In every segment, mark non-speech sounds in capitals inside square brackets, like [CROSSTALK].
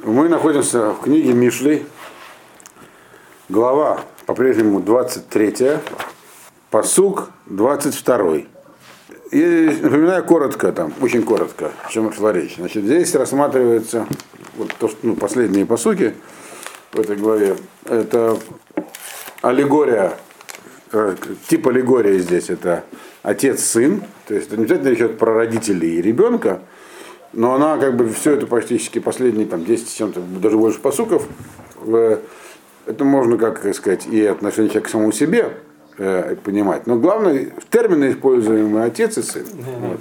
Мы находимся в книге Мишли, глава по-прежнему 23, посук 22. И напоминаю коротко, там, очень коротко, о чем шла речь. Значит, здесь рассматривается вот то, что, ну, последние посуки в этой главе. Это аллегория, э, тип аллегории здесь это отец-сын, то есть это не обязательно речь про родителей и ребенка, но она как бы все это практически последние там 10 чем-то, даже больше посуков, в, это можно, как сказать, и отношение человека к самому себе э, понимать. Но главное, термины используемые отец и сын. Вот.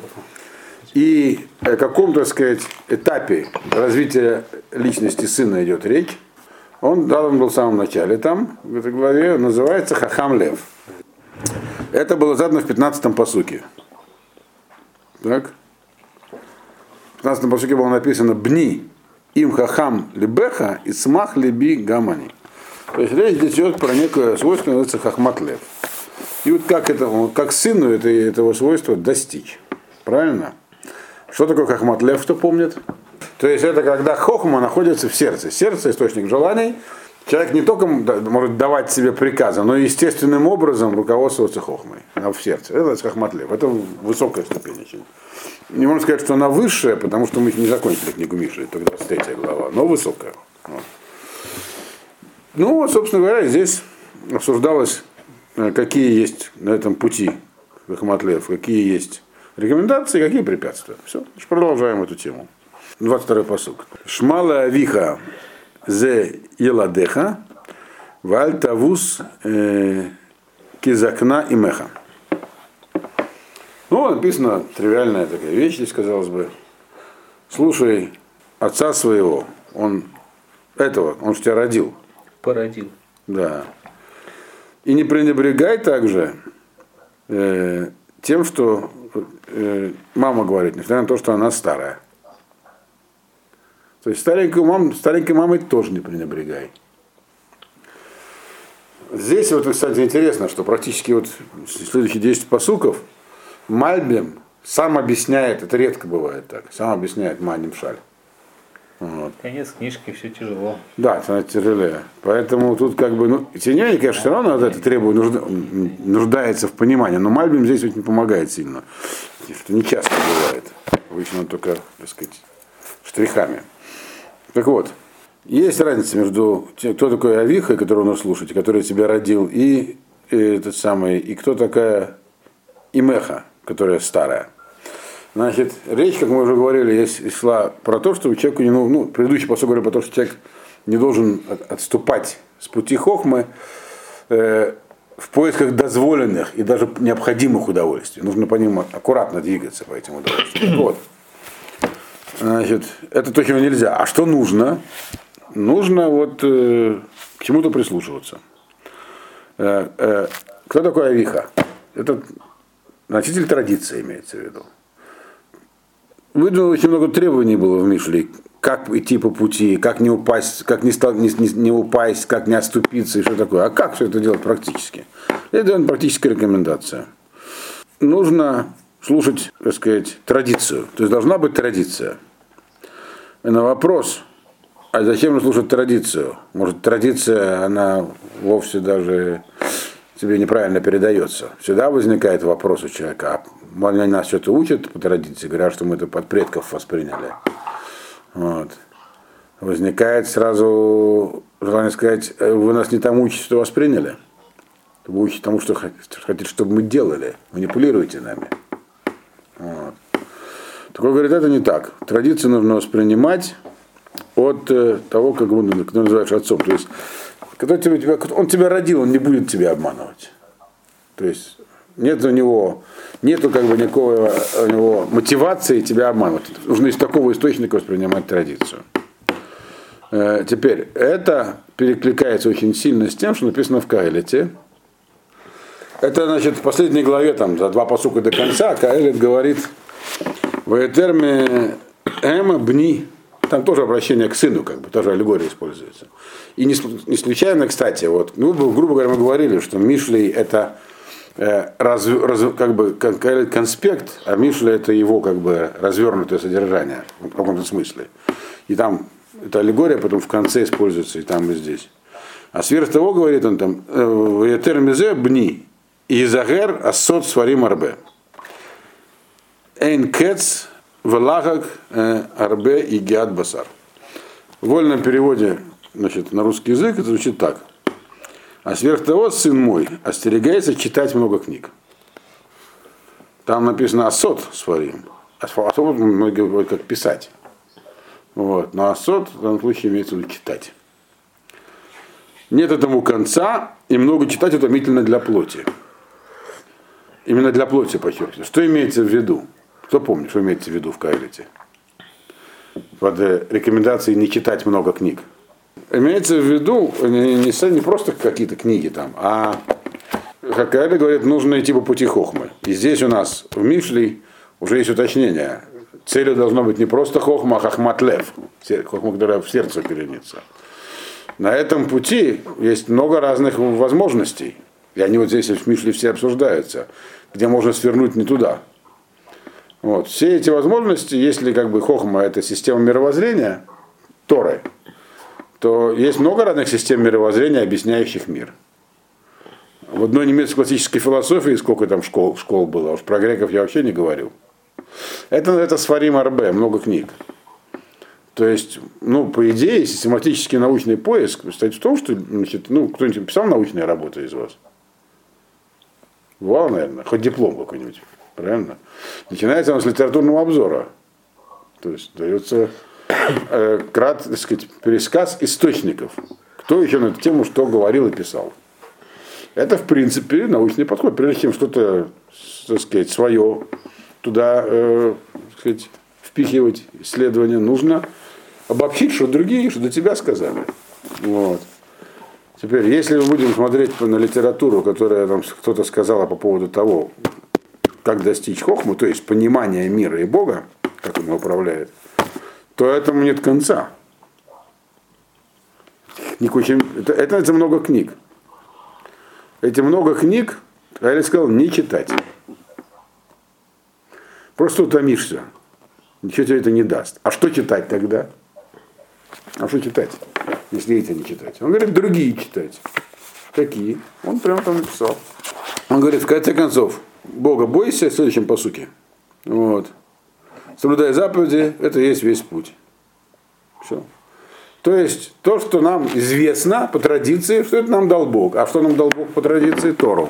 И о каком-то, так сказать, этапе развития личности сына идет речь. Он дан был в самом начале там, в этой главе, называется Хахам Лев. Это было задано в 15-м посуке. Так? В 15 посуке было написано «Бни им хахам либеха и смах либи гамани». То есть речь идет про некое свойство, называется хахмат лев. И вот как, это, как сыну это, этого свойства достичь. Правильно? Что такое хахмат лев, кто помнит? То есть это когда хохма находится в сердце. Сердце – источник желаний. Человек не только может давать себе приказы, но и естественным образом руководствоваться хохмой в сердце. Это хахмат лев. Это высокая ступень очень не можно сказать, что она высшая, потому что мы не закончили книгу Миши, это 23 глава, но высокая. Вот. Ну собственно говоря, здесь обсуждалось, э, какие есть на этом пути Ахматлев, какие есть рекомендации, какие препятствия. Все, продолжаем эту тему. 22 посук. Шмала авиха зе еладеха, валь тавус кизакна и меха. Ну, написано тривиальная такая вещь, здесь казалось бы. Слушай отца своего, он этого, он же тебя родил. Породил. Да. И не пренебрегай также э, тем, что э, мама говорит, несмотря на то, что она старая. То есть старенькую маму, старенькой мамой тоже не пренебрегай. Здесь вот, кстати, интересно, что практически вот следующие 10 посуков – Мальбим сам объясняет, это редко бывает так, сам объясняет Маним Шаль. Вот. Конец книжки, все тяжело. Да, это тяжелее. Поэтому тут как бы, ну, Тиньяни, конечно, все равно это требует, нужда, нуждается в понимании, но Мальбим здесь очень помогает сильно. Что не часто бывает. Обычно он только, так сказать, штрихами. Так вот, есть разница между тем, кто такой Авиха, которого нужно слушать, который тебя родил, и, и этот самый, и кто такая Имеха, которая старая. Значит, речь, как мы уже говорили, есть, шла про то, что человеку не ну, предыдущий посыл говорил про то, что человек не должен отступать с пути хохмы э, в поисках дозволенных и даже необходимых удовольствий. Нужно по ним аккуратно двигаться по этим удовольствиям. Вот. Значит, это то, чего нельзя. А что нужно? Нужно вот э, к чему-то прислушиваться. Э, э, кто такой Авиха? Это Носитель традиции имеется в виду. Выдвинуло очень много требований было в Мишле, как идти по пути, как не упасть, как не, стал, не, не, не упасть, как не оступиться и что такое. А как все это делать практически? Это практическая рекомендация. Нужно слушать, так сказать, традицию. То есть должна быть традиция. И на вопрос, а зачем слушать традицию? Может, традиция, она вовсе даже тебе неправильно передается. Всегда возникает вопрос у человека, а нас что-то учат по традиции, говорят, что мы это под предков восприняли. Вот. Возникает сразу желание сказать, «Э, вы нас не тому учите, что восприняли. Вы учите тому, что хотите, чтобы мы делали. Манипулируете нами. Вот. Такой говорит, это не так. Традицию нужно воспринимать от э, того, как как ты называешь отцом. То есть который тебя, он тебя родил, он не будет тебя обманывать. То есть нет у него, нету как бы никакого у него мотивации тебя обманывать. Нужно из такого источника воспринимать традицию. Э, теперь, это перекликается очень сильно с тем, что написано в Каэлите. Это, значит, в последней главе, там, за два посука до конца, Каэлит говорит, в Этерме Эма Бни, там тоже обращение к сыну, как бы, тоже аллегория используется. И не, не случайно, кстати, вот, ну, грубо говоря, мы говорили, что Мишлей это э, раз, раз, как бы конспект, а Мишля это его как бы развернутое содержание в каком-то смысле. И там Это аллегория потом в конце используется и там, и здесь. А сверх того, говорит он там, «Ветер мизе бни, и загер ассот сварим арбе». Эйн кец валагак арбе и гиад басар. В вольном переводе значит, на русский язык это звучит так. А сверх того, сын мой, остерегается читать много книг. Там написано асот сварим. Асот многие говорят как писать. Вот. Но асот в данном случае имеется в виду читать. Нет этому конца, и много читать утомительно для плоти. Именно для плоти подчеркиваю. Что имеется в виду? Кто помнит, что имеется в виду в Кайлете? Под э, рекомендацией не читать много книг. Имеется в виду не, не, просто какие-то книги там, а как Кайли говорит, нужно идти по пути хохмы. И здесь у нас в Мишлей уже есть уточнение. Целью должно быть не просто хохма, а хохматлев, хохма, которая в сердце коренится. На этом пути есть много разных возможностей. И они вот здесь в Мишле все обсуждаются, где можно свернуть не туда. Вот. Все эти возможности, если как бы хохма это система мировоззрения, Торы, то есть много разных систем мировоззрения, объясняющих мир. В одной немецкой классической философии, сколько там школ, школ было, уж про греков я вообще не говорил. Это, это Сварим Арбе, много книг. То есть, ну, по идее, систематический научный поиск состоит в том, что, значит, ну, кто-нибудь писал научные работы из вас? Бывало, наверное, хоть диплом какой-нибудь, правильно? Начинается он с литературного обзора. То есть дается э, крат, так сказать, пересказ источников. Кто еще на эту тему что говорил и писал. Это, в принципе, научный подход. Прежде чем что-то, так сказать, свое туда, э, так сказать, впихивать исследования, нужно обобщить, что другие, что до тебя сказали. Вот. Теперь, если мы будем смотреть на литературу, которая там кто-то сказала по поводу того, как достичь хохму, то есть понимания мира и Бога, как он управляет, то этому нет конца. Это, это, это много книг. Эти много книг, я сказал, не читать. Просто утомишься. Ничего тебе это не даст. А что читать тогда? А что читать, если эти не читать? Он говорит, другие читать. Какие? Он прямо там написал. Он говорит, в конце концов, Бога бойся в следующем посуке. Вот. Соблюдай заповеди, это есть весь путь. Все. То есть то, что нам известно по традиции, что это нам дал Бог. А что нам дал Бог по традиции? Тору.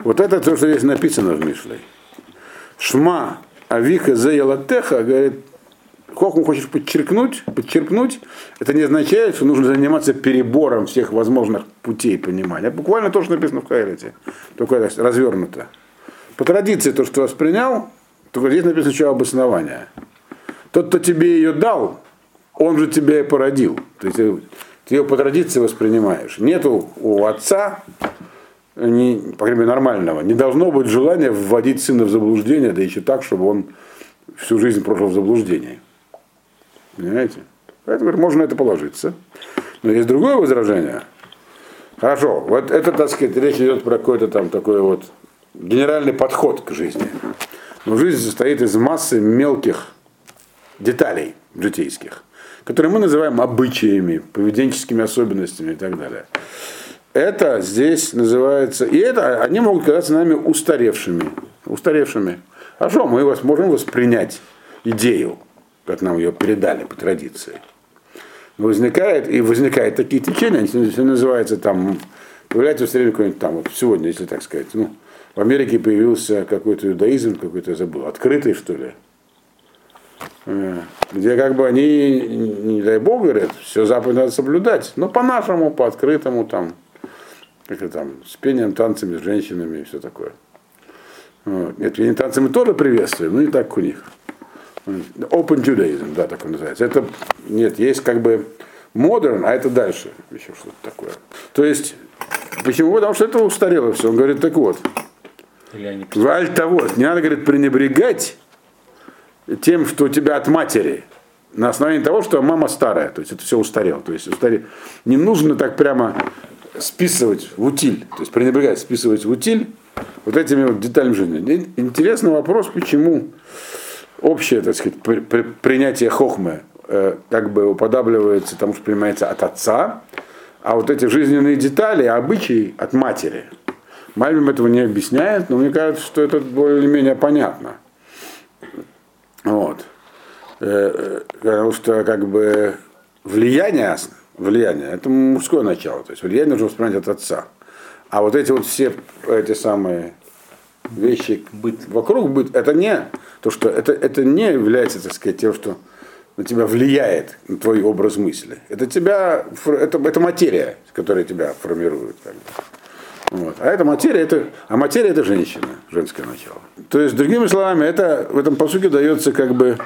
Вот это то, что здесь написано в Мишлей. Шма Авиха Заялатеха говорит, Хохму хочешь подчеркнуть, подчеркнуть, это не означает, что нужно заниматься перебором всех возможных путей понимания. Буквально то, что написано в Каэлите, только развернуто. По традиции то, что воспринял, только здесь написано еще обоснование. Тот, кто тебе ее дал, он же тебя и породил. То есть ты ее по традиции воспринимаешь. Нету у отца, не, по крайней мере, нормального, не должно быть желания вводить сына в заблуждение, да еще так, чтобы он всю жизнь прожил в заблуждении. Понимаете? Поэтому можно это положиться. Но есть другое возражение. Хорошо, вот это, так сказать, речь идет про какой-то там такой вот генеральный подход к жизни. Но жизнь состоит из массы мелких деталей житейских, которые мы называем обычаями, поведенческими особенностями и так далее. Это здесь называется, и это они могут казаться нами устаревшими. Устаревшими. Хорошо, мы вас можем воспринять идею, как нам ее передали по традиции. Возникает, и возникают такие течения, они называются там, появляется все время какой-нибудь там, вот сегодня, если так сказать, ну, в Америке появился какой-то иудаизм, какой-то я забыл, открытый, что ли, э, где как бы они, не дай бог, говорят, все заповедь надо соблюдать, но по-нашему, по открытому, там, как там, с пением, танцами, с женщинами и все такое. Вот. Нет, пением, танцами тоже приветствуем, но не так, у них. Open Judaism, да, так он называется. Это, нет, есть как бы модерн, а это дальше еще что-то такое. То есть, почему? Потому что это устарело все. Он говорит, так вот, Валь того, не надо, говорит, пренебрегать тем, что у тебя от матери, на основании того, что мама старая, то есть это все устарело. То есть устарел. Не нужно так прямо списывать в утиль, то есть пренебрегать, списывать в утиль вот этими вот деталями жизни. Интересный вопрос, почему общее, так сказать, при, при, принятие хохмы э, как бы уподабливается тому, что принимается от отца, а вот эти жизненные детали, обычаи от матери. Мальбим этого не объясняет, но мне кажется, что это более-менее понятно. Вот. Э, э, потому что как бы влияние, влияние это мужское начало, то есть влияние нужно воспринимать от отца. А вот эти вот все эти самые вещи Быт. вокруг быт, это не то, что это, это не является, так сказать, тем, что на тебя влияет, на твой образ мысли. Это тебя, это, это материя, которая тебя формирует. Вот. А эта материя, это, а материя это женщина, женское начало. То есть, другими словами, это в этом посуке дается как бы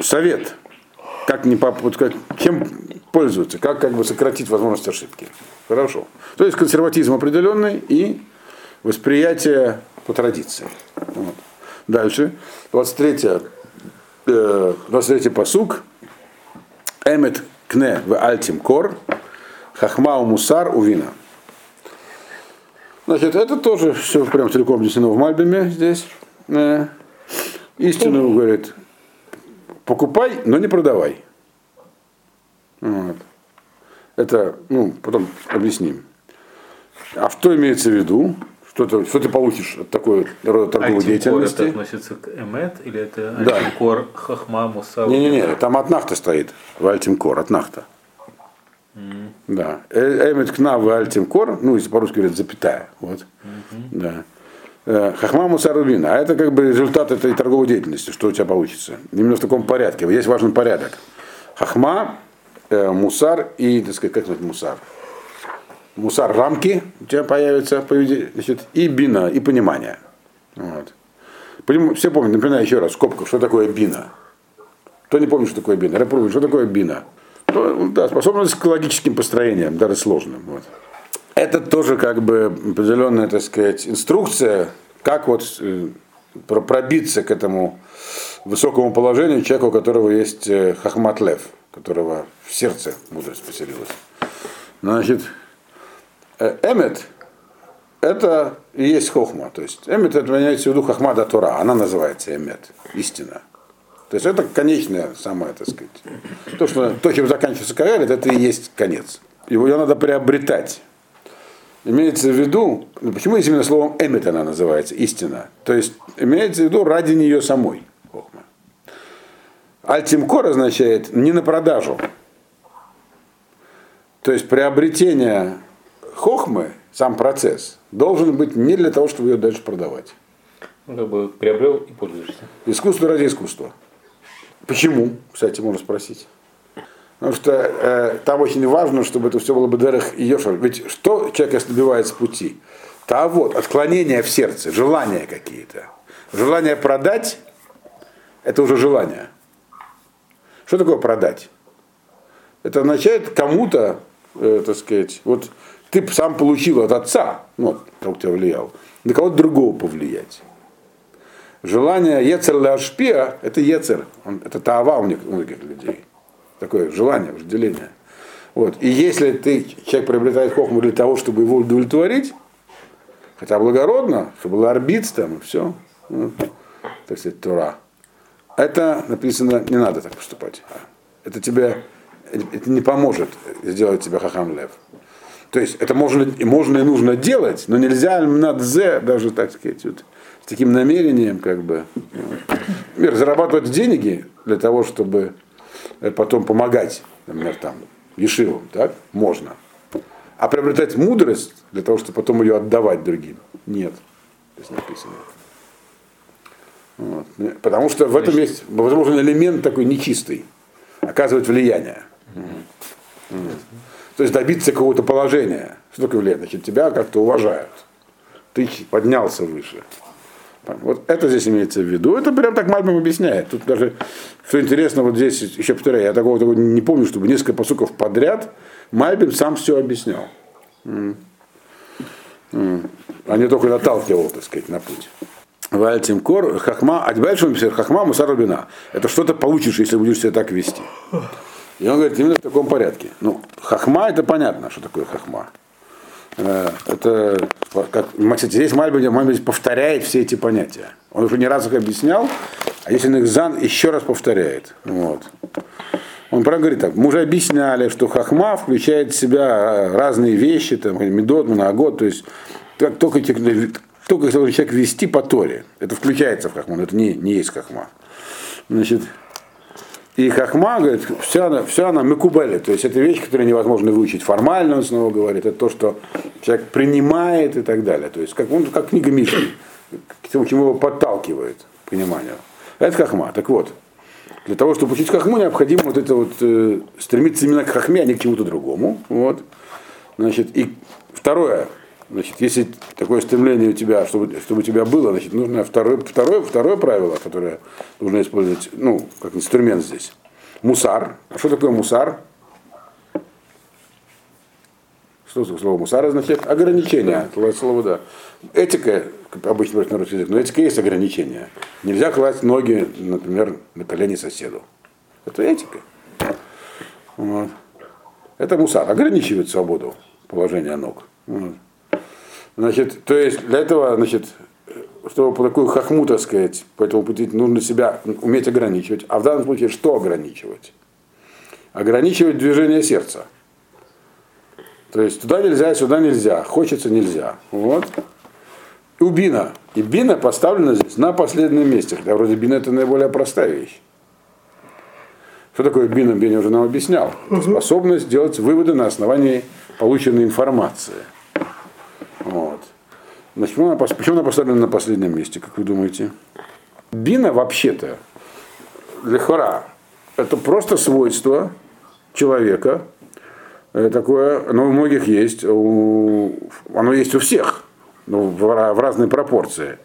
совет, как не поп- как, чем пользоваться, как как бы сократить возможность ошибки. Хорошо. То есть консерватизм определенный и восприятие по традиции. Вот. Дальше. 23 э, 23 посук. Эмет кне в альтим кор. Хахмау мусар увина. Значит, это тоже все прям целиком внесено в Мальбиме здесь. Э, истину говорит, покупай, но не продавай. Вот. Это, ну, потом объясним. А что имеется в виду? Что, ты- что ты получишь от такой рода торговой Альтимкор это деятельности? относится к эмет или это Да. альтимкор хахма мусар? Не-не-не, там от нахта стоит, в Альтимкор, от нахта. Да. Э- Эмет кна в Альтимкор, ну, если по-русски говорят, запятая. Вот. Да. Э, Хахма Мусарубина. А это как бы результат этой торговой деятельности, что у тебя получится. Именно в таком порядке. Есть важный порядок. Хахма, э, мусар и, так сказать, как это мусар? Мусар рамки у тебя появятся, значит, и бина, и понимание. Вот. Все помнят, напоминаю еще раз, в скобках, что такое бина. Кто не помнит, что такое бина? Репрувин, что такое бина? Ну, да, способность к логическим построениям, даже сложным. Вот. Это тоже как бы определенная, так сказать, инструкция, как вот э, про- пробиться к этому высокому положению человека, у которого есть э, хахмат лев, которого в сердце мудрость поселилась. Значит, эмет – это и есть хохма. То есть эмет – это имеется в виду хахмада Тора, она называется эмет, истина. То есть это конечное самое, так сказать. То, что, то чем заканчивается каэлит, это и есть конец. Его ее надо приобретать. Имеется в виду, ну, почему именно словом эмет она называется, истина? То есть имеется в виду ради нее самой. хохма. Альтимкор означает не на продажу. То есть приобретение хохмы, сам процесс, должен быть не для того, чтобы ее дальше продавать. Ну, как бы приобрел и пользуешься. Искусство ради искусства. Почему, кстати, можно спросить. Потому что э, там очень важно, чтобы это все было бы дерах и йошер. Ведь что человек ослабевает с пути? Да вот, отклонения в сердце, желания какие-то. Желание продать – это уже желание. Что такое продать? Это означает кому-то, э, так сказать, вот ты сам получил от отца, ну, кто тебя влиял, на кого-то другого повлиять. Желание ецер ляшпия – это ецер, он, это таава у многих людей. Такое желание, вожделение. Вот. И если ты, человек приобретает хохму для того, чтобы его удовлетворить, хотя благородно, чтобы был арбит там и все, ну, так сказать, Тура, это написано, не надо так поступать. Это тебе, это не поможет сделать тебя хахам лев. То есть это можно, и можно и нужно делать, но нельзя надзе, даже так сказать, вот, с таким намерением, как бы, например, зарабатывать деньги для того, чтобы э, потом помогать, например, там, ешивам, так, можно. А приобретать мудрость для того, чтобы потом ее отдавать другим, нет. Здесь написано. Вот. Потому что в этом есть, возможно, элемент такой нечистый, оказывать влияние. То есть добиться какого-то положения. Что такое влияние? Значит, тебя как-то уважают. Ты поднялся выше. Вот это здесь имеется в виду. Это прям так Мальбим объясняет. Тут даже, что интересно, вот здесь еще повторяю, я такого, такого не помню, чтобы несколько посуков подряд Мальбим сам все объяснял. А не только наталкивал, так сказать, на путь. Вальтим кор, хахма, а пишет, хахма мусарабина. Это что ты получишь, если будешь себя так вести. И он говорит, именно в таком порядке. Ну, хахма это понятно, что такое хахма. Э, Это, как, кстати, здесь Мальбин, Мальбин повторяет все эти понятия. Он уже не раз их объяснял, а если он их зан еще раз повторяет. Вот. Он прям говорит так, мы уже объясняли, что хахма включает в себя разные вещи, там, медот, моногод, то есть как только, только человек вести по Торе, это включается в хахма, но это не, не есть хахма. Значит, и хахма, говорит, вся она, вся она мекубели, то есть это вещь, которую невозможно выучить формально, он снова говорит, это то, что человек принимает и так далее. То есть как, он, как книга Мишли, к тому, чему его подталкивает к пониманию. Это хахма. Так вот, для того, чтобы учить хахму, необходимо вот это вот э, стремиться именно к хахме, а не к чему-то другому. Вот. Значит, и второе, значит, если такое стремление у тебя, чтобы, чтобы у тебя было, значит, нужно второе, второе, второе правило, которое нужно использовать, ну, как инструмент здесь. Мусар. А что такое мусар? Что слово мусар означает? Ограничение. Слово, да. Этика, обычно на русский язык, но этика есть ограничение. Нельзя класть ноги, например, на колени соседу. Это этика. Вот. Это мусар. Ограничивает свободу положения ног. Вот. Значит, то есть для этого, значит, чтобы по такую хохму, так сказать, по этому пути нужно себя уметь ограничивать. А в данном случае что ограничивать? Ограничивать движение сердца. То есть туда нельзя, сюда нельзя, хочется нельзя. Вот. И у бина. И бина поставлена здесь на последнем месте, хотя вроде бина это наиболее простая вещь. Что такое бина, Беня уже нам объяснял. Это способность делать выводы на основании полученной информации. Значит, почему она, почему она поставлена на последнем месте, как вы думаете? Бина вообще-то, лехора, это просто свойство человека, Э, такое, оно у многих есть, у, оно есть у всех, но в, в разной пропорции.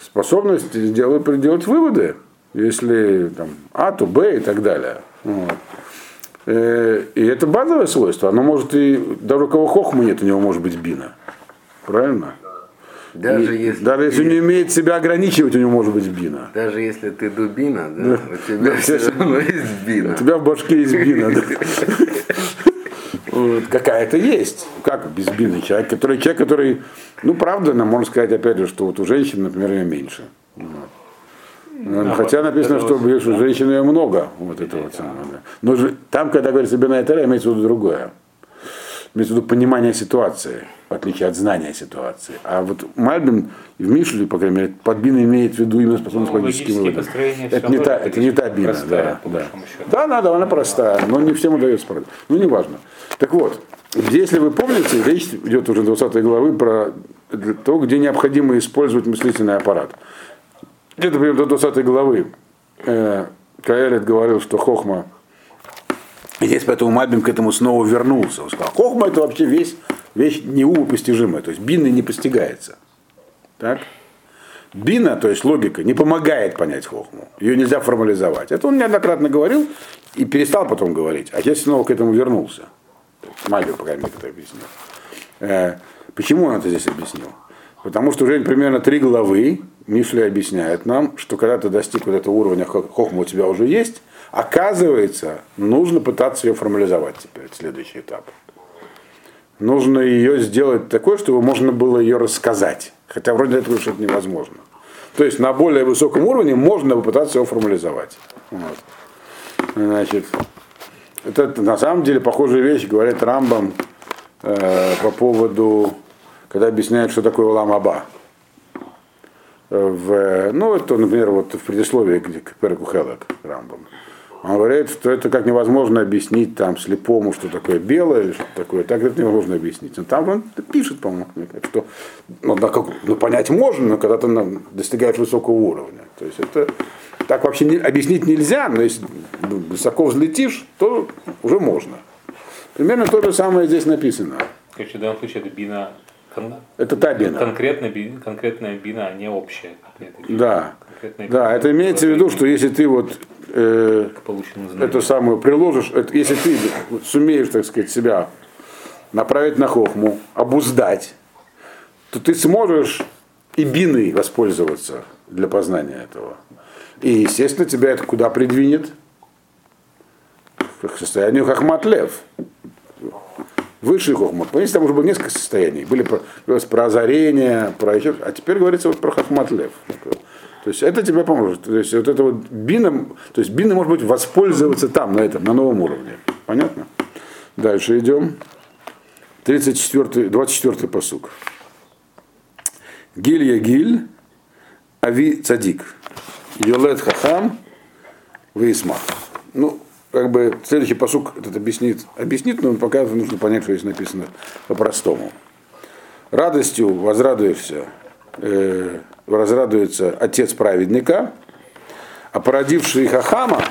Способность делать, делать выводы, если там, А, то Б и так далее. Вот. Э, и это базовое свойство. Оно может и даже у кого хохма нет, у него может быть бина. Правильно? Даже и, если, даже если он не умеет себя ограничивать, у него может быть бина. Даже если ты дубина, да, да. у тебя да, все равно есть бина. У тебя в башке есть бина. Да. [LAUGHS] какая-то есть. Как безбинный человек, который, человек, который, ну, правда, нам можно сказать, опять же, что вот у женщин, например, ее меньше. Вот. Хотя написано, что у женщины ее много, вот это вот самое. Да. Но же, там, когда говорится бина и имеется в виду другое. Имеется в виду понимание ситуации, в отличие от знания ситуации. А вот Мальбин в Мишле, по крайней мере, под биной имеет в виду именно способность ну, логическим выводам. Это не, та, это не та бина, простая, да. Да. да, да, да, она простая, но не всем удается правильно. Ну, неважно. Так вот, если вы помните, речь идет уже 20 главы про то, где необходимо использовать мыслительный аппарат. Где-то примерно до 20 главы э, Каэлит говорил, что Хохма и здесь поэтому Мальбим к этому снова вернулся. Он сказал, хохма это вообще весь, вещь неумопостижимая, то есть бина не постигается. Так? Бина, то есть логика, не помогает понять хохму. Ее нельзя формализовать. Это он неоднократно говорил и перестал потом говорить. А здесь снова к этому вернулся. Мальбим, по крайней мере, это объяснил. Э, почему он это здесь объяснил? Потому что уже примерно три главы Мишли объясняет нам, что когда ты достиг вот этого уровня хохма у тебя уже есть, Оказывается, нужно пытаться ее формализовать теперь, следующий этап. Нужно ее сделать такой, чтобы можно было ее рассказать. Хотя вроде этого что-то невозможно. То есть на более высоком уровне можно попытаться его формализовать. Вот. Значит, это на самом деле похожая вещь, говорит Рамбам э, по поводу, когда объясняет, что такое Улам Аба. Э, в, ну, это, например, вот в предисловии к Переку Хелек Рамбам. Он говорит, что это как невозможно объяснить там слепому, что такое белое или что такое. Так это невозможно объяснить. Но там он пишет, по-моему, что ну, да, как, ну, понять можно, но когда ты ну, достигаешь высокого уровня. То есть это так вообще не, объяснить нельзя, но если высоко взлетишь, то уже можно. Примерно то же самое здесь написано. Короче, в данном случае это бина это та бина. Конкретная, конкретная бина, а не общая. Да. Да, это имеется в виду, что если ты вот э, эту самую приложишь, это, если ты сумеешь, так сказать, себя направить на хохму, обуздать, то ты сможешь и биной воспользоваться для познания этого. И, естественно, тебя это куда придвинет? К состоянию хохмат лев. Высший хохмат. Понимаете, там уже было несколько состояний. Были про, про озарение, про еще, а теперь говорится вот про хохмат лев. То есть это тебе поможет. То есть вот это вот бина, то есть бина может быть воспользоваться там, на этом, на новом уровне. Понятно? Дальше идем. 34, 24 посук. Гиль я гиль, ави цадик. Йолет хахам, вейсмах. Ну, как бы следующий посук этот объяснит, объяснит, но пока нужно понять, что здесь написано по-простому. Радостью возрадуешься, э, возрадуется отец праведника, а породивший Хахама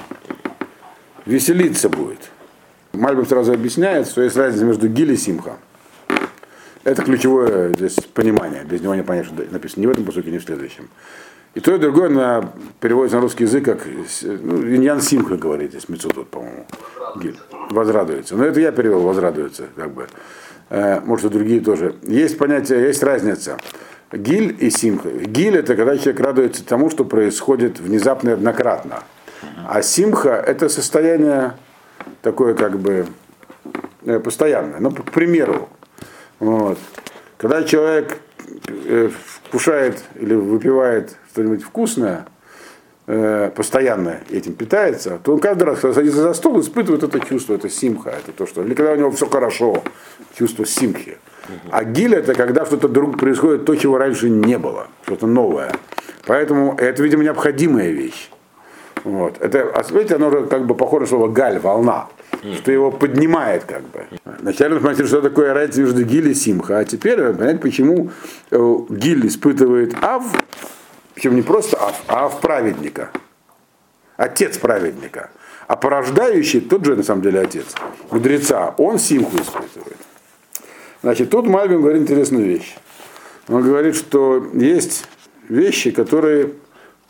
веселиться будет. Мальбим сразу объясняет, что есть разница между Гиль и Симха. Это ключевое здесь понимание. Без него не понять, что написано ни в этом посуке, ни в следующем. И то, и другое на, переводится на русский язык, как ну, Иньян Симха говорит здесь, Мецудот, по-моему. Гиль. Возрадуется. Но это я перевел, возрадуется, как бы. Э, может, и другие тоже. Есть понятие, есть разница. Гиль и симха. Гиль это когда человек радуется тому, что происходит внезапно и однократно. А симха это состояние такое как бы э, постоянное. Ну, к примеру, вот, когда человек э, вкушает или выпивает что-нибудь вкусное, э, постоянно этим питается, то он каждый раз, когда садится за стол, испытывает это чувство, это симха, это то, что... Или когда у него все хорошо, чувство симхи. А гиль это когда что-то вдруг происходит, то, чего раньше не было, что-то новое. Поэтому это, видимо, необходимая вещь. Вот. Это, а видите, оно уже как бы похоже на слово галь, волна, что его поднимает как бы. Вначале мы смотрели, что такое разница между гиль и симха, а теперь понять, почему э, гиль испытывает ав, причем не просто ав, а ав праведника, отец праведника. А порождающий тот же на самом деле отец, мудреца, он симху испытывает. Значит, тут Мальбин говорит интересную вещь. Он говорит, что есть вещи, которые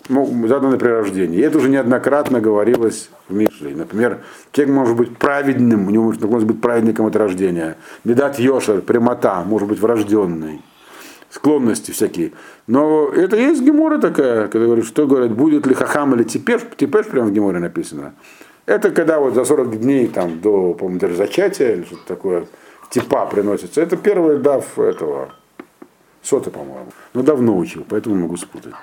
заданы при рождении. И это уже неоднократно говорилось в Мишле. Например, человек может быть праведным, у него может быть праведником от рождения. Медат Йошер, прямота, может быть врожденной. Склонности всякие. Но это есть гемора такая, когда говорит, что говорят, будет ли хахам или типеш, типеш прямо в геморе написано. Это когда вот за 40 дней там, до, по-моему, зачатия или что-то такое, типа приносится. Это первый дав этого, соты, по-моему. Но давно учил, поэтому могу спутать.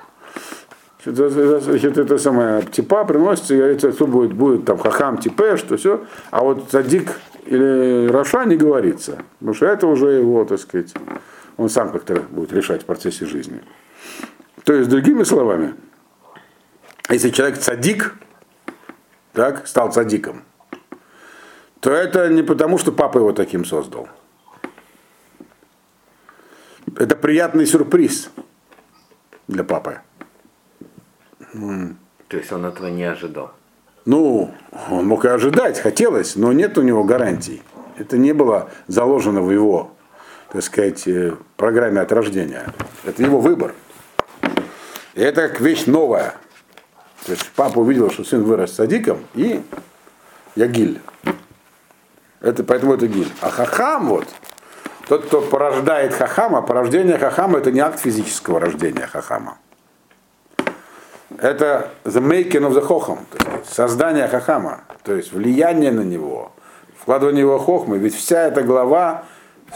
Значит, это самое типа приносится, и говорится, что будет, будет там хахам типе, что все. А вот задик или Раша не говорится. Потому что это уже его, так сказать, он сам как-то будет решать в процессе жизни. То есть, другими словами, если человек цадик, так, стал цадиком, то это не потому, что папа его таким создал. Это приятный сюрприз для папы. То есть он этого не ожидал. Ну, он мог и ожидать, хотелось, но нет у него гарантий. Это не было заложено в его, так сказать, э, программе от рождения. Это его выбор. И это как вещь новая. То есть папа увидел, что сын вырос садиком, и Ягиль. Это, поэтому это гиль. А хахам вот, тот, кто порождает хахама, порождение хахама это не акт физического рождения хахама. Это the making of the хохам, создание хахама, то есть влияние на него, вкладывание его хохмы. Ведь вся эта глава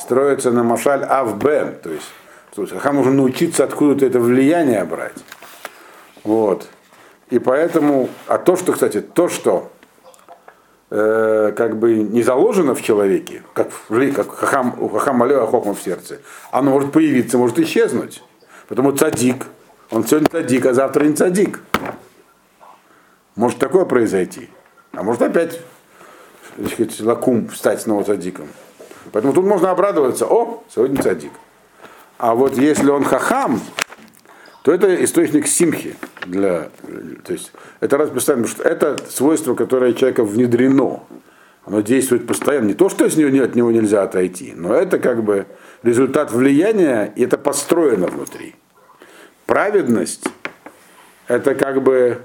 строится на машаль авбен, то есть, то есть хахам нужно научиться откуда-то это влияние брать. Вот. И поэтому, а то, что, кстати, то, что э, как бы не заложено в человеке, как, как хахам, у хахам алея хохма в сердце, оно может появиться, может исчезнуть. Потому цадик, он сегодня цадик, а завтра не цадик. Может такое произойти. А может опять сказать, лакум стать снова цадиком. Поэтому тут можно обрадоваться, о, сегодня цадик. А вот если он хахам, то это источник симхи. Для, то есть это раз потому что это свойство, которое человека внедрено. Оно действует постоянно. Не то, что с него, от него нельзя отойти, но это как бы результат влияния, и это построено внутри. Праведность – это как бы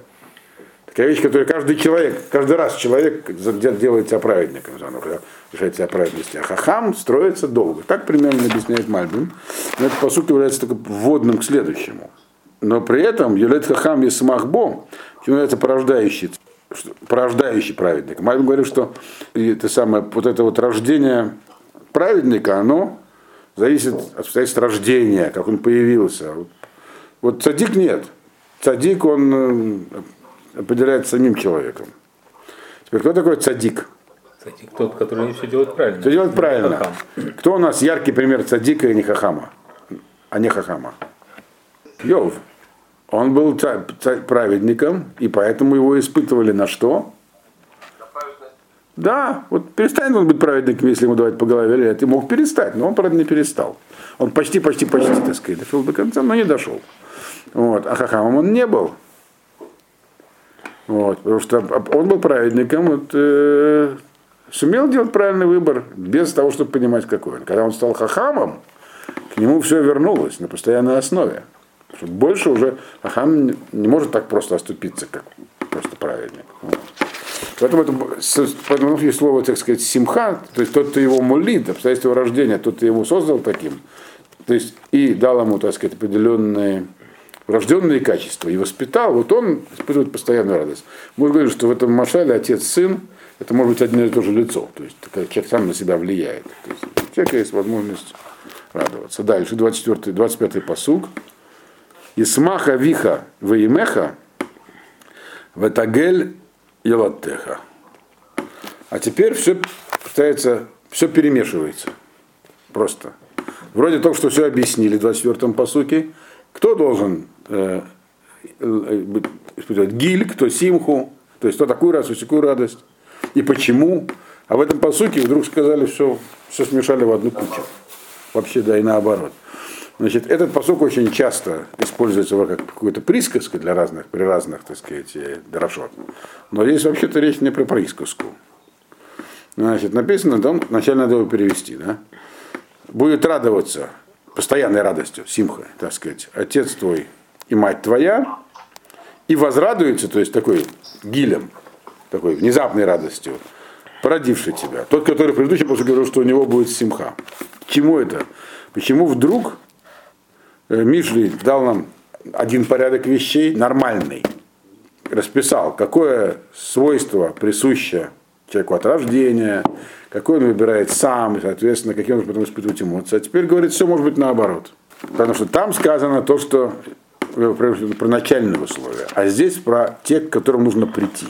такая вещь, которую каждый человек, каждый раз человек делает себя праведником, решает себя праведности. А хахам строится долго. Так примерно объясняет Мальбин. Но по сути, является только вводным к следующему но при этом Юлет Хахам Исмахбо является порождающий, порождающий праведник. Мальбим говорит, что это самое, вот это вот рождение праведника, оно зависит от обстоятельств рождения, как он появился. Вот, вот цадик нет. цадик, он э, определяется самим человеком. Теперь, кто такой цадик? Кстати, тот, который все делает правильно. Кто делает правильно? Кто у нас яркий пример цадика и не хахама? А не хахама. Йов. Он был ца- ца- праведником, и поэтому его испытывали на что? Да, вот перестанет он быть праведником, если ему давать по голове лет. И мог перестать, но он, правда, не перестал. Он почти, почти, почти, так сказать, дошел до конца, но не дошел. Вот. А хахамом он не был. Вот, потому что он был праведником, вот, э, сумел делать правильный выбор без того, чтобы понимать, какой он. Когда он стал хахамом, к нему все вернулось на постоянной основе. Больше уже хахам не- может так просто оступиться, как просто праведник. Поэтому это, поэтому есть слово, так сказать, симха, то есть тот, кто его молит, обстоятельства его рождения, тот, кто его создал таким, то есть и дал ему, так сказать, определенные врожденные качества и воспитал, вот он испытывает постоянную радость. Мы говорим, что в этом машале отец-сын, это может быть одно и то же лицо, то есть человек сам на себя влияет. То есть у человека есть возможность радоваться. Дальше, 24, 25 посуг. Исмаха виха ваимеха ветагель елаттеха. А теперь все пытается, все перемешивается. Просто. Вроде только что все объяснили в 24-м посуке. Кто должен э, э, испытывать гиль, кто симху, то есть кто такую радость, такую радость, и почему. А в этом посуке вдруг сказали, все, все смешали в одну кучу. Вообще, да, и наоборот. Значит, этот посук очень часто используется как какой-то присказка для разных, при разных, так сказать, э, дорошот. Но здесь вообще-то речь не про присказку. Значит, написано, там, вначале надо его перевести, да? Будет радоваться, постоянной радостью, симха, так сказать, отец твой и мать твоя, и возрадуется, то есть такой гилем, такой внезапной радостью, породивший тебя. Тот, который предыдущий просто говорил, что у него будет симха. К чему это? Почему вдруг э, Мишли дал нам один порядок вещей нормальный, расписал, какое свойство присуще человеку от рождения, какой он выбирает сам, соответственно, какие он может потом испытывать эмоции. А теперь говорит, все может быть наоборот. Потому что там сказано то, что э, про, начальные условия, а здесь про те, к которым нужно прийти.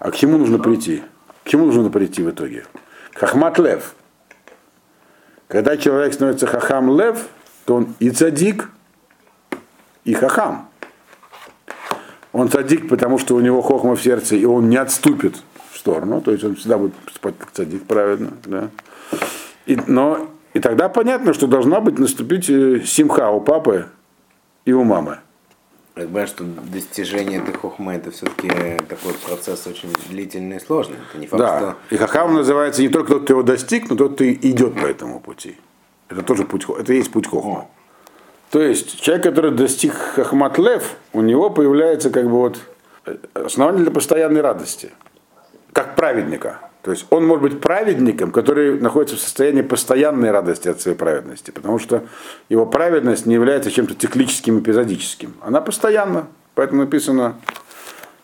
А к чему нужно прийти? К чему нужно прийти в итоге? Хахмат лев. Когда человек становится хахам лев, то он и цадик, и хахам. Он цадик, потому что у него хохма в сердце, и он не отступит сторону, то есть он всегда будет поступать как цадик, правильно. Да? И, но и тогда понятно, что должна быть наступить э, симха у папы и у мамы. Я понимаю, что достижение этой хохмы это все-таки такой процесс очень длительный и сложный. Это не факт, Да. что И хахам называется не только тот, кто его достиг, но тот, кто идет по этому пути. Это тоже путь, это и есть путь хохма. То есть человек, который достиг хахмат лев, у него появляется как бы вот э, основание для постоянной радости, как праведника. То есть он может быть праведником, который находится в состоянии постоянной радости от своей праведности, потому что его праведность не является чем-то циклическим, эпизодическим. Она постоянна. Поэтому написано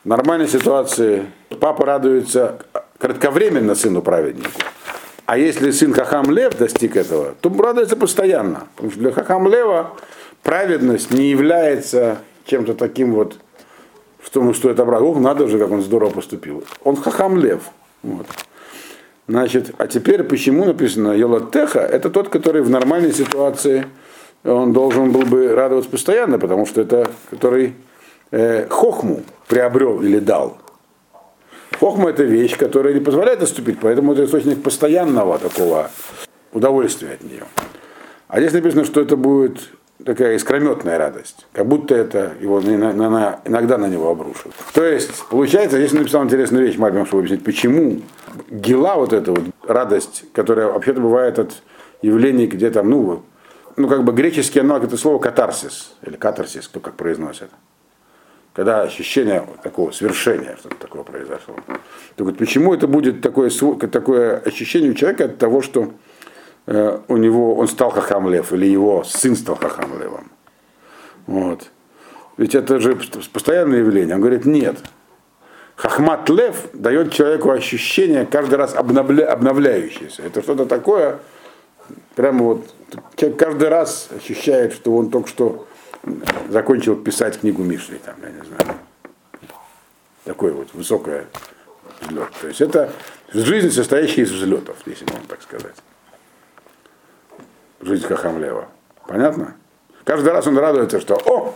в нормальной ситуации папа радуется кратковременно сыну праведнику. А если сын Хахам Лев достиг этого, то радуется постоянно. Потому что для Хахам Лева праведность не является чем-то таким вот, что ему стоит обрадовать. Ох, надо же, как он здорово поступил. Он Хахам Лев. Вот. Значит, а теперь почему написано Йолатеха? Это тот, который в нормальной ситуации он должен был бы радоваться постоянно, потому что это который э, хохму приобрел или дал. Хохма это вещь, которая не позволяет отступить, поэтому это источник постоянного такого удовольствия от нее. А здесь написано, что это будет такая искрометная радость, как будто это его иногда на него обрушивают. То есть, получается, здесь он написал интересную вещь, Марбин, чтобы объяснить, почему гила, вот эта вот радость, которая вообще-то бывает от явлений, где там, ну, ну как бы греческий аналог это слово катарсис, или катарсис, кто как произносит когда ощущение вот такого свершения, что-то такое произошло. Так вот, почему это будет такое, такое ощущение у человека от того, что у него он стал хахамлев, или его сын стал хахамлевом? Вот. Ведь это же пост- постоянное явление. Он говорит, нет. Хахмат лев дает человеку ощущение каждый раз обновля- обновляющееся. Это что-то такое, прямо вот человек каждый раз ощущает, что он только что закончил писать книгу Мишли, там, я не знаю. Такое вот высокое взлет. То есть это жизнь, состоящая из взлетов, если можно так сказать. Жизнь Хахамлева. Понятно? Каждый раз он радуется, что о,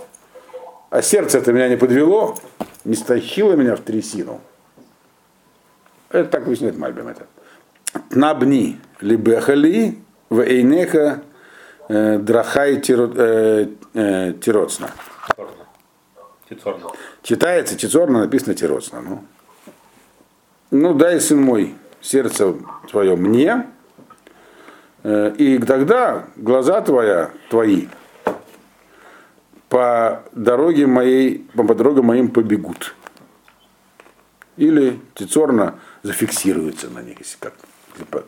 а сердце это меня не подвело, не стащило меня в трясину. Это так объясняет Мальбим это. Набни либехали в эйнеха э, драхай э, э, тироцна. Тицорно. Читается тицорно, написано тироцна. Ну. ну дай, сын мой, сердце твое мне, и тогда глаза твоя, твои по дороге моей, по дорогам моим побегут. Или тицорно зафиксируется на них, если как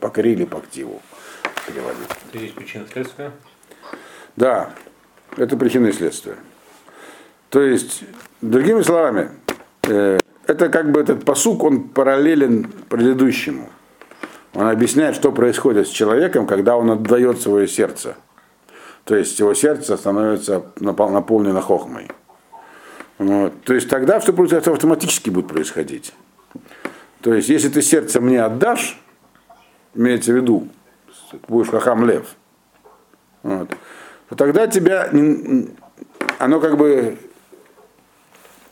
покорили по активу переводить. Это есть причина следствия? Да, это причина и следствие. То есть, другими словами, э, это как бы этот посук, он параллелен предыдущему. Он объясняет, что происходит с человеком, когда он отдает свое сердце. То есть его сердце становится наполнено хохмой. Вот. То есть тогда все это автоматически будет происходить. То есть, если ты сердце мне отдашь, имеется в виду, будешь хахам лев, вот, то тогда тебя, оно как бы,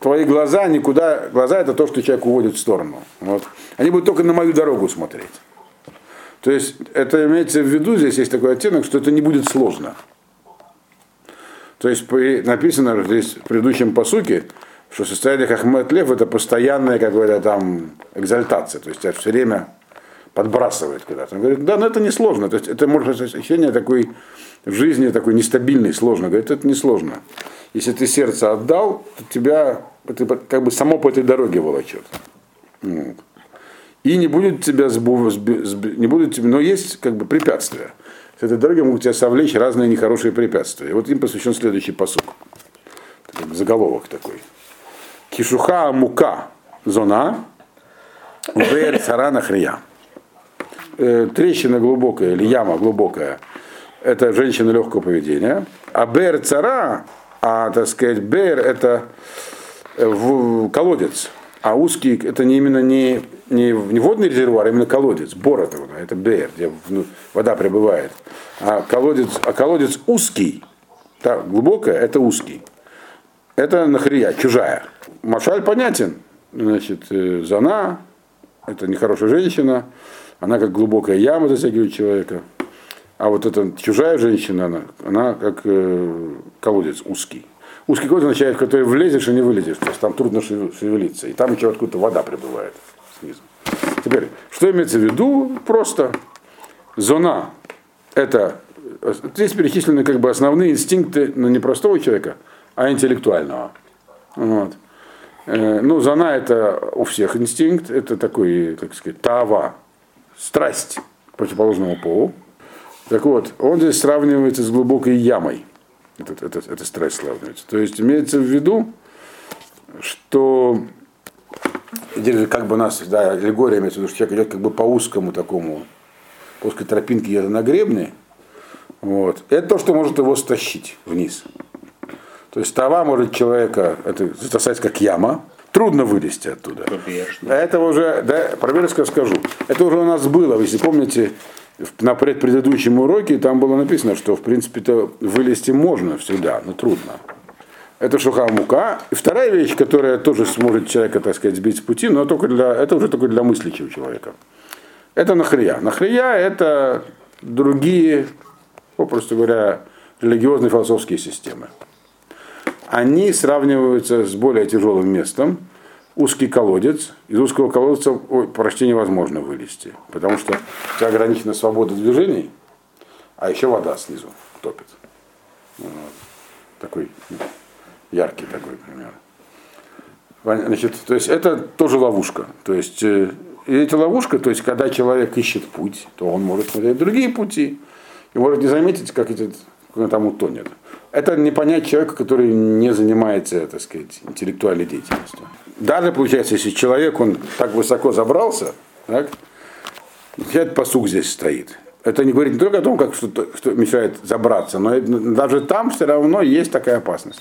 твои глаза никуда, глаза это то, что человек уводит в сторону. Вот. Они будут только на мою дорогу смотреть. То есть это имеется в виду, здесь есть такой оттенок, что это не будет сложно. То есть написано здесь в предыдущем посуке, что состояние Хахмет Лев это постоянная какая-то там экзальтация, то есть тебя все время подбрасывает куда-то. Он говорит, да, но это не сложно. То есть это может быть ощущение такой в жизни такой нестабильный, сложно. Говорит, это не сложно. Если ты сердце отдал, то тебя это как бы само по этой дороге волочет. Вот. И не будет тебя сбу, не будет тебя, но есть как бы препятствия. С этой дороги могут тебя совлечь разные нехорошие препятствия. И вот им посвящен следующий посук. Заголовок такой. Кишуха мука зона, Бер цара хрия. Э, трещина глубокая или яма глубокая, это женщина легкого поведения. А бер цара, а так сказать, бер это э, колодец. А узкий это не именно не, не, не водный резервуар, а именно колодец. Бор это, это бер, где вода прибывает. А колодец, а колодец узкий, так, глубокая, это узкий. Это нахрия, чужая. Машаль понятен. Значит, э, Зана, это нехорошая женщина, она как глубокая яма затягивает человека. А вот эта чужая женщина, она, она как э, колодец узкий. Узкий колодец означает, в который влезешь и не вылезешь. То есть там трудно шевелиться. И там еще откуда-то вода прибывает снизу. Теперь, что имеется в виду? Просто зона. Это здесь перечислены как бы основные инстинкты, но не простого человека, а интеллектуального. Вот. Э, ну, зона это у всех инстинкт, это такой, как сказать, тава, страсть противоположному полу. Так вот, он здесь сравнивается с глубокой ямой. Это, это, это страсть сравнивается. То есть имеется в виду, что как бы у нас, да, аллегория имеется в виду, что человек идет как бы по узкому такому, по узкой тропинке где-то на гребне, вот. Это то, что может его стащить вниз. То есть тава может человека это засосать как яма, трудно вылезти оттуда. А это уже, да, про скажу. Это уже у нас было, если помните, на предыдущем уроке там было написано, что в принципе-то вылезти можно всегда, но трудно. Это шуха мука. И вторая вещь, которая тоже сможет человека, так сказать, сбить с пути, но только для, это уже только для мыслящего человека. Это нахрия. Нахрия это другие, попросту говоря, религиозные философские системы они сравниваются с более тяжелым местом, узкий колодец, из узкого колодца почти невозможно вылезти, потому что у тебя ограничена свобода движений, а еще вода снизу топит. Вот. Такой яркий такой пример. Значит, то есть это тоже ловушка. То есть э, ловушка, то есть когда человек ищет путь, то он может смотреть другие пути и может не заметить, как этот он там утонет. Это не понять человека, который не занимается, так сказать, интеллектуальной деятельностью. Даже, получается, если человек, он так высоко забрался, так, этот посуг здесь стоит. это не говорит не только о том, как что, что мешает забраться, но даже там все равно есть такая опасность.